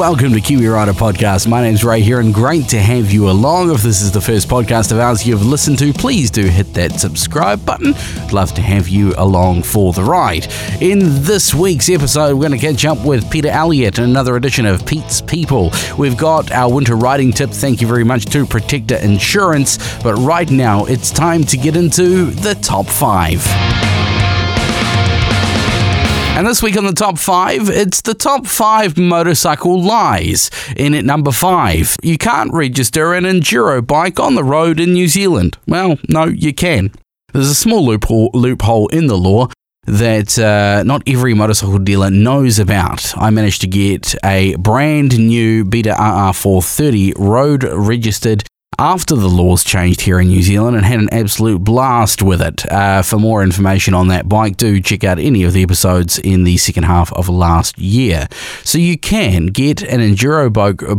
Welcome to Kiwi Rider Podcast. My name's Ray here and great to have you along. If this is the first podcast of ours you've listened to, please do hit that subscribe button. Love to have you along for the ride. In this week's episode, we're going to catch up with Peter Elliott in another edition of Pete's People. We've got our winter riding tip. Thank you very much to Protecta Insurance. But right now, it's time to get into the top five. And this week on the top five, it's the top five motorcycle lies. In at number five, you can't register an enduro bike on the road in New Zealand. Well, no, you can. There's a small loophole, loophole in the law that uh, not every motorcycle dealer knows about. I managed to get a brand new Beta RR430 road registered after the laws changed here in New Zealand and had an absolute blast with it. Uh, for more information on that bike, do check out any of the episodes in the second half of last year. So you can get an enduro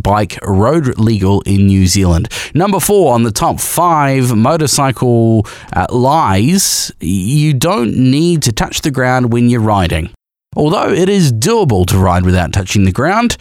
bike road legal in New Zealand. Number four on the top five motorcycle uh, lies you don't need to touch the ground when you're riding. Although it is doable to ride without touching the ground,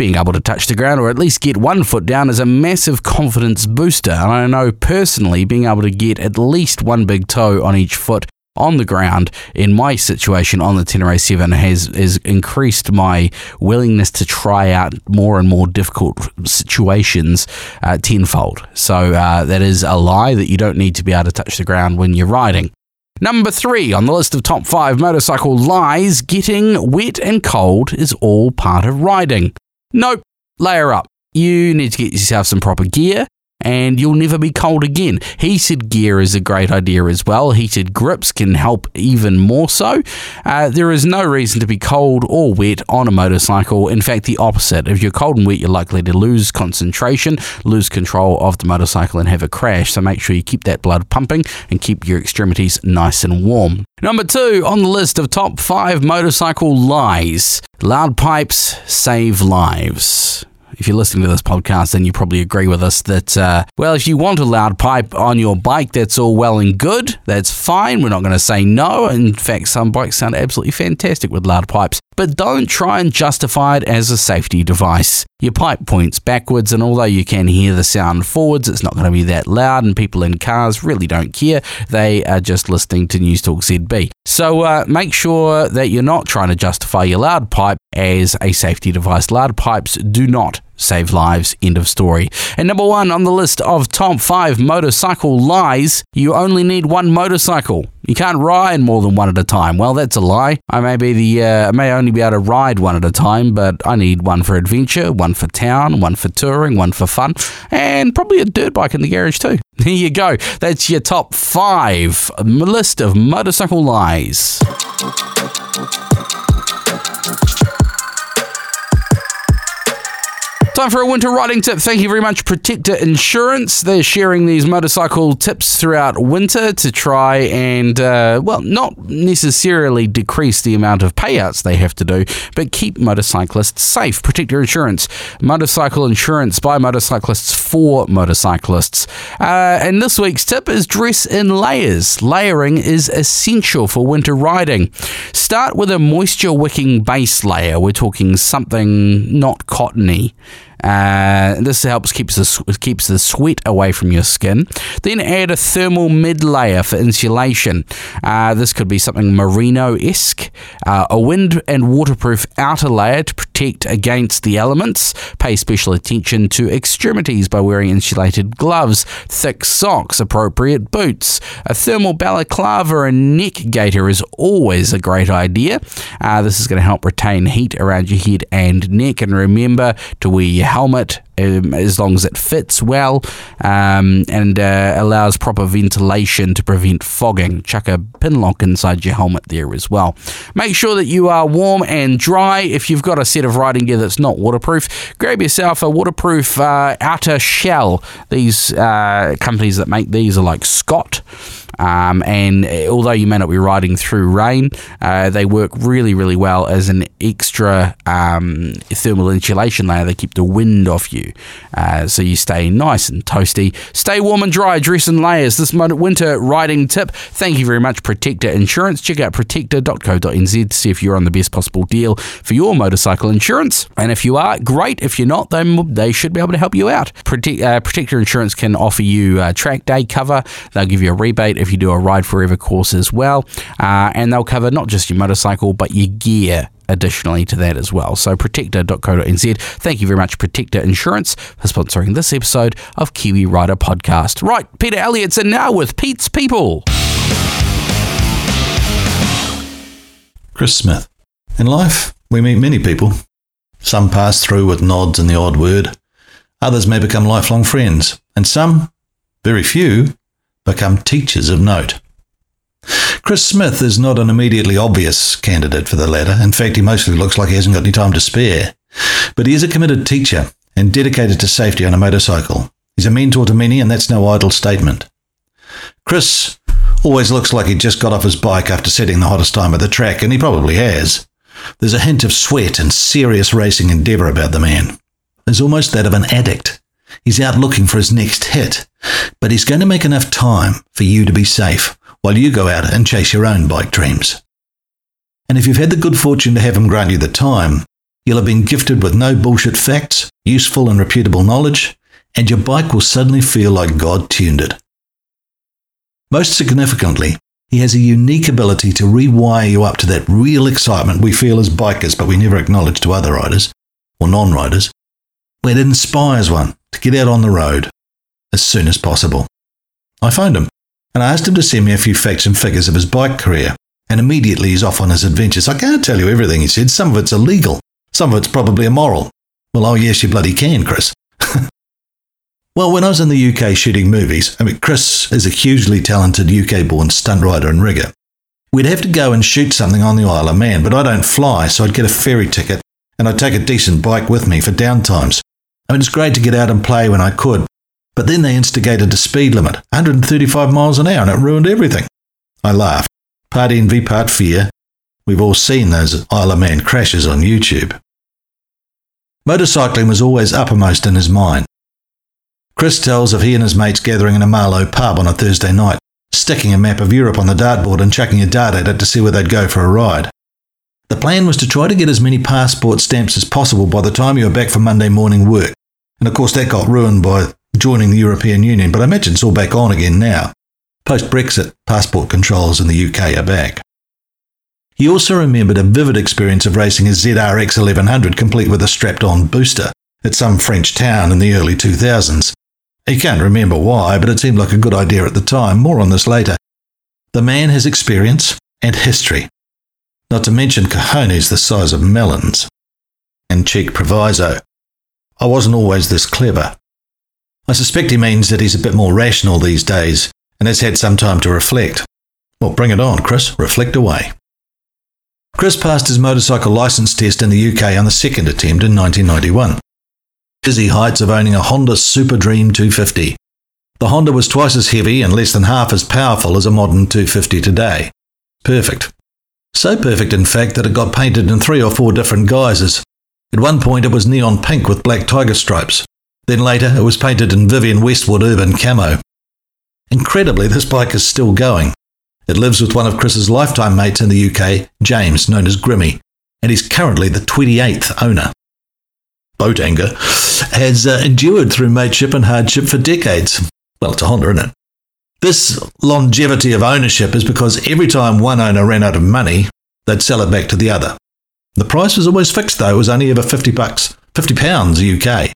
being able to touch the ground or at least get one foot down is a massive confidence booster. And I know personally being able to get at least one big toe on each foot on the ground in my situation on the Tenere 7 has, has increased my willingness to try out more and more difficult situations uh, tenfold. So uh, that is a lie that you don't need to be able to touch the ground when you're riding. Number three on the list of top five motorcycle lies getting wet and cold is all part of riding. Nope, layer up. You need to get yourself some proper gear and you'll never be cold again. Heated gear is a great idea as well. Heated grips can help even more so. Uh, there is no reason to be cold or wet on a motorcycle. In fact, the opposite. If you're cold and wet, you're likely to lose concentration, lose control of the motorcycle, and have a crash. So make sure you keep that blood pumping and keep your extremities nice and warm. Number two on the list of top five motorcycle lies loud pipes save lives if you're listening to this podcast, then you probably agree with us that, uh, well, if you want a loud pipe on your bike, that's all well and good. That's fine. We're not going to say no. In fact, some bikes sound absolutely fantastic with loud pipes. But don't try and justify it as a safety device. Your pipe points backwards, and although you can hear the sound forwards, it's not going to be that loud, and people in cars really don't care. They are just listening to News Talk ZB. So uh, make sure that you're not trying to justify your loud pipe as a safety device. Loud pipes do not save lives. End of story. And number one on the list of top five motorcycle lies you only need one motorcycle. You can't ride more than one at a time. Well, that's a lie. I may be the uh, I may only be able to ride one at a time, but I need one for adventure, one for town, one for touring, one for fun, and probably a dirt bike in the garage too. There you go. That's your top five list of motorcycle lies. Time for a winter riding tip. Thank you very much, Protecta Insurance. They're sharing these motorcycle tips throughout winter to try and, uh, well, not necessarily decrease the amount of payouts they have to do, but keep motorcyclists safe. Protecta Insurance, motorcycle insurance by motorcyclists for motorcyclists. Uh, and this week's tip is dress in layers. Layering is essential for winter riding. Start with a moisture wicking base layer. We're talking something not cottony. Uh, this helps keeps the keeps the sweat away from your skin. Then add a thermal mid layer for insulation. Uh, this could be something merino esque. Uh, a wind and waterproof outer layer to protect against the elements. Pay special attention to extremities by wearing insulated gloves, thick socks, appropriate boots. A thermal balaclava and neck gaiter is always a great idea. Uh, this is going to help retain heat around your head and neck. And remember to wear your helmet um, as long as it fits well um, and uh, allows proper ventilation to prevent fogging. Chuck a pin lock inside your helmet there as well. Make sure that you are warm and dry. If you've got a set of riding gear that's not waterproof, grab yourself a waterproof uh, outer shell. These uh, companies that make these are like Scott. Um, and although you may not be riding through rain, uh, they work really, really well as an extra um, thermal insulation layer. They keep the wind off you, uh, so you stay nice and toasty. Stay warm and dry. Dress in layers. This winter riding tip. Thank you very much, Protecta Insurance. Check out protecta.co.nz to see if you're on the best possible deal for your motorcycle insurance. And if you are, great. If you're not, then they should be able to help you out. Protect, uh, Protecta Insurance can offer you uh, track day cover. They'll give you a rebate if you do a Ride Forever course as well. Uh, and they'll cover not just your motorcycle, but your gear additionally to that as well. So protecta.co.nz. Thank you very much, Protecta Insurance, for sponsoring this episode of Kiwi Rider Podcast. Right, Peter Elliott's in now with Pete's People. Chris Smith. In life, we meet many people. Some pass through with nods and the odd word. Others may become lifelong friends. And some, very few, become teachers of note. Chris Smith is not an immediately obvious candidate for the latter. In fact, he mostly looks like he hasn't got any time to spare. But he is a committed teacher and dedicated to safety on a motorcycle. He's a mentor to many, and that's no idle statement. Chris always looks like he just got off his bike after setting the hottest time at the track, and he probably has. There's a hint of sweat and serious racing endeavour about the man. There's almost that of an addict. He's out looking for his next hit, but he's going to make enough time for you to be safe while you go out and chase your own bike dreams. And if you've had the good fortune to have him grant you the time, you'll have been gifted with no bullshit facts, useful and reputable knowledge, and your bike will suddenly feel like God tuned it. Most significantly, he has a unique ability to rewire you up to that real excitement we feel as bikers, but we never acknowledge to other riders or non riders, where it inspires one to get out on the road as soon as possible. I phoned him and I asked him to send me a few facts and figures of his bike career. And immediately he's off on his adventures. I can't tell you everything, he said. Some of it's illegal, some of it's probably immoral. Well, oh, yes, you bloody can, Chris. well, when I was in the UK shooting movies, I mean, Chris is a hugely talented UK born stunt rider and rigger. We'd have to go and shoot something on the Isle of Man, but I don't fly, so I'd get a ferry ticket and I'd take a decent bike with me for downtimes. I mean, it's great to get out and play when I could, but then they instigated a speed limit, 135 miles an hour, and it ruined everything. I laughed. Part envy, part fear. We've all seen those Isle of Man crashes on YouTube. Motorcycling was always uppermost in his mind. Chris tells of he and his mates gathering in a Marlow pub on a Thursday night, sticking a map of Europe on the dartboard and chucking a dart at it to see where they'd go for a ride. The plan was to try to get as many passport stamps as possible by the time you were back for Monday morning work. And of course, that got ruined by joining the European Union, but I imagine it's all back on again now. Post Brexit, passport controls in the UK are back. He also remembered a vivid experience of racing a ZRX 1100 complete with a strapped on booster at some French town in the early 2000s. He can't remember why, but it seemed like a good idea at the time. More on this later. The man has experience and history, not to mention cojones the size of melons. And cheek proviso. I wasn't always this clever. I suspect he means that he's a bit more rational these days and has had some time to reflect. Well, bring it on, Chris. Reflect away. Chris passed his motorcycle license test in the UK on the second attempt in 1991. Dizzy heights of owning a Honda Super Dream 250. The Honda was twice as heavy and less than half as powerful as a modern 250 today. Perfect. So perfect, in fact, that it got painted in three or four different guises. At one point, it was neon pink with black tiger stripes. Then later, it was painted in Vivienne Westwood Urban Camo. Incredibly, this bike is still going. It lives with one of Chris's lifetime mates in the UK, James, known as Grimmy, and he's currently the 28th owner. Boat anger has uh, endured through mateship and hardship for decades. Well, it's a Honda, isn't it? This longevity of ownership is because every time one owner ran out of money, they'd sell it back to the other. The price was always fixed though, it was only ever 50 bucks, 50 pounds UK.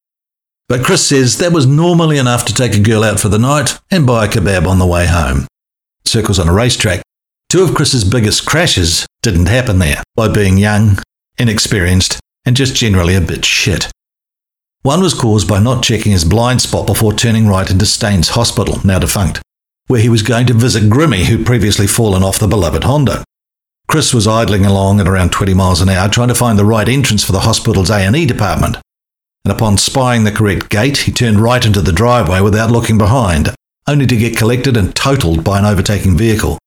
But Chris says that was normally enough to take a girl out for the night and buy a kebab on the way home. Circles on a racetrack. Two of Chris's biggest crashes didn't happen there by being young, inexperienced, and just generally a bit shit. One was caused by not checking his blind spot before turning right into Staines Hospital, now defunct, where he was going to visit Grimmy, who'd previously fallen off the beloved Honda. Chris was idling along at around 20 miles an hour trying to find the right entrance for the hospital's A&E department and upon spying the correct gate, he turned right into the driveway without looking behind, only to get collected and totaled by an overtaking vehicle.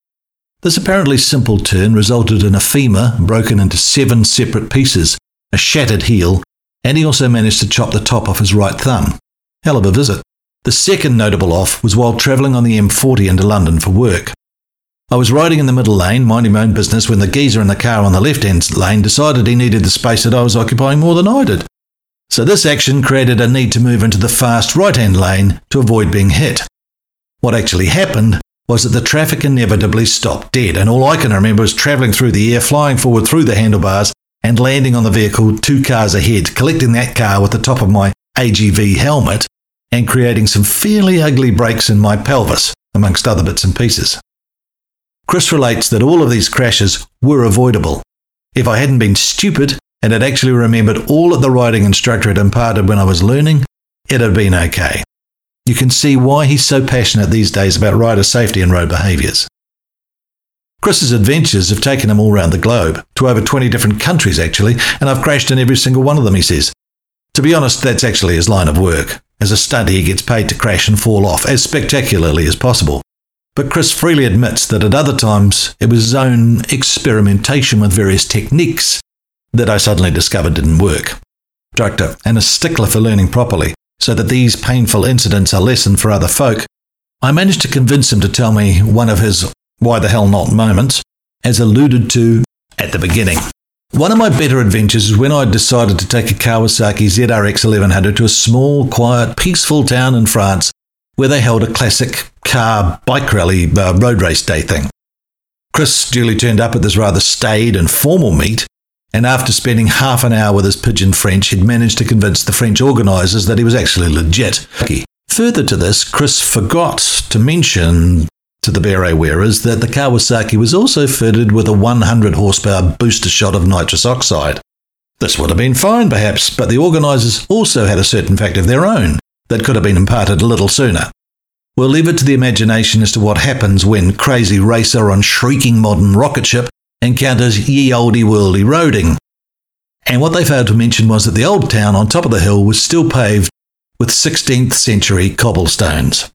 This apparently simple turn resulted in a femur broken into seven separate pieces, a shattered heel, and he also managed to chop the top off his right thumb. Hell of a visit. The second notable off was while travelling on the M40 into London for work. I was riding in the middle lane, minding my own business, when the geezer in the car on the left hand lane decided he needed the space that I was occupying more than I did. So this action created a need to move into the fast right hand lane to avoid being hit. What actually happened was that the traffic inevitably stopped dead, and all I can remember is travelling through the air, flying forward through the handlebars, and landing on the vehicle two cars ahead, collecting that car with the top of my AGV helmet, and creating some fairly ugly breaks in my pelvis, amongst other bits and pieces. Chris relates that all of these crashes were avoidable. If I hadn't been stupid and had actually remembered all that the riding instructor had imparted when I was learning, it had been okay. You can see why he's so passionate these days about rider safety and road behaviours. Chris's adventures have taken him all around the globe, to over 20 different countries actually, and I've crashed in every single one of them, he says. To be honest, that's actually his line of work. As a stunt, he gets paid to crash and fall off as spectacularly as possible. But Chris freely admits that at other times it was his own experimentation with various techniques that I suddenly discovered didn't work. Instructor and a stickler for learning properly, so that these painful incidents are lesson for other folk, I managed to convince him to tell me one of his why the hell not moments, as alluded to at the beginning. One of my better adventures is when I decided to take a Kawasaki ZRX 1100 to a small, quiet, peaceful town in France where they held a classic car bike rally uh, road race day thing. Chris duly turned up at this rather staid and formal meet, and after spending half an hour with his pigeon French, he'd managed to convince the French organisers that he was actually legit. Further to this, Chris forgot to mention to the beret wearers that the Kawasaki was also fitted with a 100 horsepower booster shot of nitrous oxide. This would have been fine, perhaps, but the organisers also had a certain fact of their own that could have been imparted a little sooner. We'll leave it to the imagination as to what happens when crazy racer on shrieking modern rocket ship encounters ye olde worldy roading. And what they failed to mention was that the old town on top of the hill was still paved with 16th century cobblestones.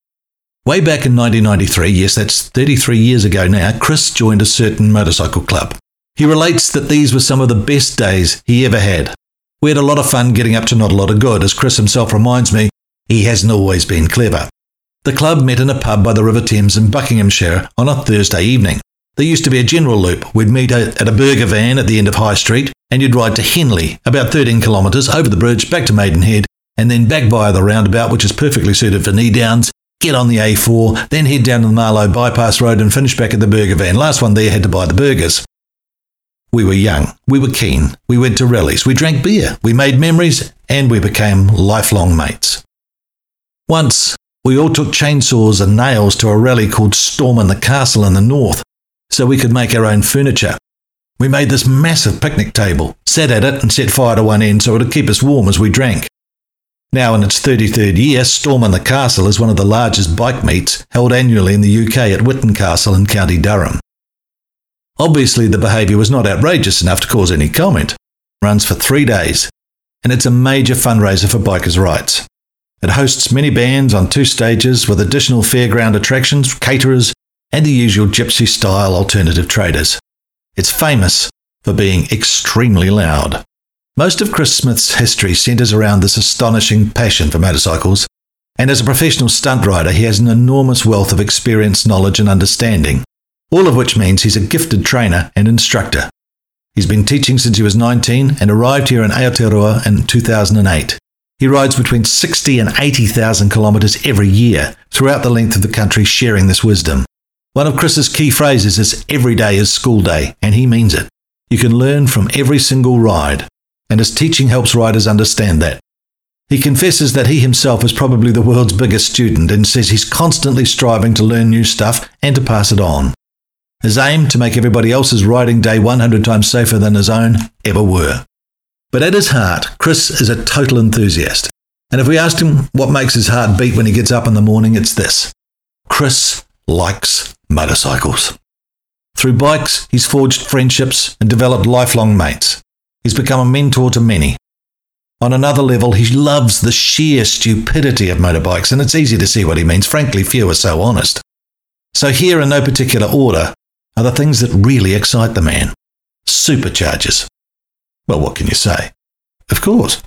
Way back in 1993, yes, that's 33 years ago now, Chris joined a certain motorcycle club. He relates that these were some of the best days he ever had. We had a lot of fun getting up to not a lot of good, as Chris himself reminds me, he hasn't always been clever. The club met in a pub by the River Thames in Buckinghamshire on a Thursday evening. There used to be a general loop. We'd meet at a burger van at the end of High Street, and you'd ride to Henley, about 13 kilometres, over the bridge, back to Maidenhead, and then back via the roundabout, which is perfectly suited for knee downs, get on the A4, then head down to the Marlow Bypass Road and finish back at the burger van. Last one there had to buy the burgers. We were young, we were keen, we went to rallies, we drank beer, we made memories, and we became lifelong mates. Once, we all took chainsaws and nails to a rally called Storming the Castle in the north, so we could make our own furniture. We made this massive picnic table, sat at it, and set fire to one end so it would keep us warm as we drank. Now, in its 33rd year, Storming the Castle is one of the largest bike meets held annually in the UK at Witton Castle in County Durham. Obviously, the behaviour was not outrageous enough to cause any comment. Runs for three days, and it's a major fundraiser for bikers' rights. It hosts many bands on two stages with additional fairground attractions, caterers, and the usual gypsy style alternative traders. It's famous for being extremely loud. Most of Chris Smith's history centres around this astonishing passion for motorcycles, and as a professional stunt rider, he has an enormous wealth of experience, knowledge, and understanding, all of which means he's a gifted trainer and instructor. He's been teaching since he was 19 and arrived here in Aotearoa in 2008. He rides between 60 and 80,000 kilometres every year throughout the length of the country sharing this wisdom. One of Chris's key phrases is every day is school day, and he means it. You can learn from every single ride, and his teaching helps riders understand that. He confesses that he himself is probably the world's biggest student and says he's constantly striving to learn new stuff and to pass it on. His aim to make everybody else's riding day 100 times safer than his own ever were. But at his heart, Chris is a total enthusiast. And if we asked him what makes his heart beat when he gets up in the morning, it's this Chris likes motorcycles. Through bikes, he's forged friendships and developed lifelong mates. He's become a mentor to many. On another level, he loves the sheer stupidity of motorbikes, and it's easy to see what he means. Frankly, few are so honest. So, here in no particular order are the things that really excite the man superchargers. Well, what can you say? Of course.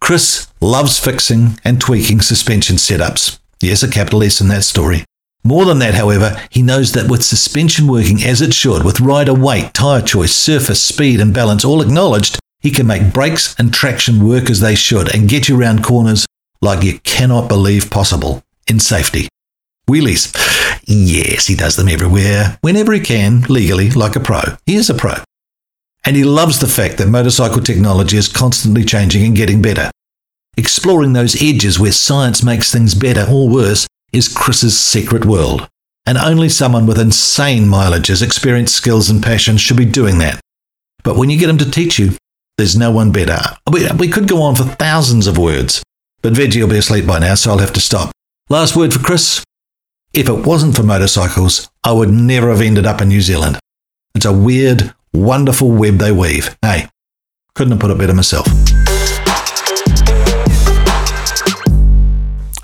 Chris loves fixing and tweaking suspension setups. Yes, a capital S in that story. More than that, however, he knows that with suspension working as it should, with rider weight, tyre choice, surface, speed, and balance all acknowledged, he can make brakes and traction work as they should and get you around corners like you cannot believe possible in safety. Wheelies. Yes, he does them everywhere, whenever he can, legally, like a pro. He is a pro. And he loves the fact that motorcycle technology is constantly changing and getting better. Exploring those edges where science makes things better or worse is Chris's secret world. And only someone with insane mileages, experience, skills, and passion should be doing that. But when you get him to teach you, there's no one better. We, we could go on for thousands of words, but Veggie will be asleep by now, so I'll have to stop. Last word for Chris. If it wasn't for motorcycles, I would never have ended up in New Zealand. It's a weird, wonderful web they weave. Hey, couldn't have put it better myself.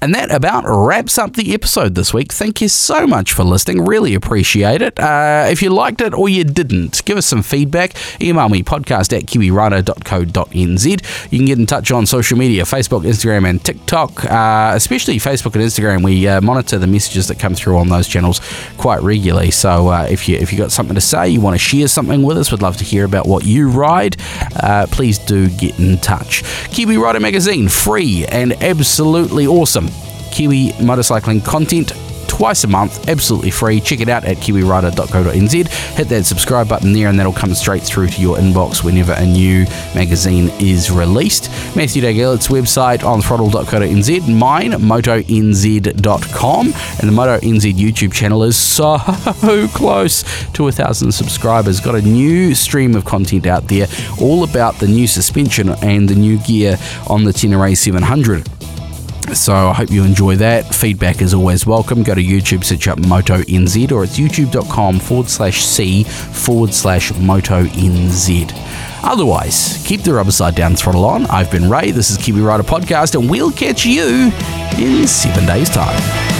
And that about wraps up the episode this week. Thank you so much for listening. Really appreciate it. Uh, if you liked it or you didn't, give us some feedback. Email me podcast at kiwirider.co.nz. You can get in touch on social media Facebook, Instagram, and TikTok, uh, especially Facebook and Instagram. We uh, monitor the messages that come through on those channels quite regularly. So uh, if you if you got something to say, you want to share something with us, we'd love to hear about what you ride. Uh, please do get in touch. Kiwi Rider Magazine, free and absolutely awesome. Kiwi motorcycling content twice a month, absolutely free. Check it out at kiwirider.co.nz. Hit that subscribe button there, and that'll come straight through to your inbox whenever a new magazine is released. Matthew Day-Gillett's website on throttle.co.nz, mine, motonz.com, and the Moto NZ YouTube channel is so close to a thousand subscribers. Got a new stream of content out there, all about the new suspension and the new gear on the Tenere 700. So I hope you enjoy that. Feedback is always welcome. Go to YouTube, search up Moto NZ, or it's youtube.com forward slash C forward slash Moto NZ. Otherwise, keep the rubber side down, throttle on. I've been Ray. This is Kiwi Rider Podcast, and we'll catch you in seven days' time.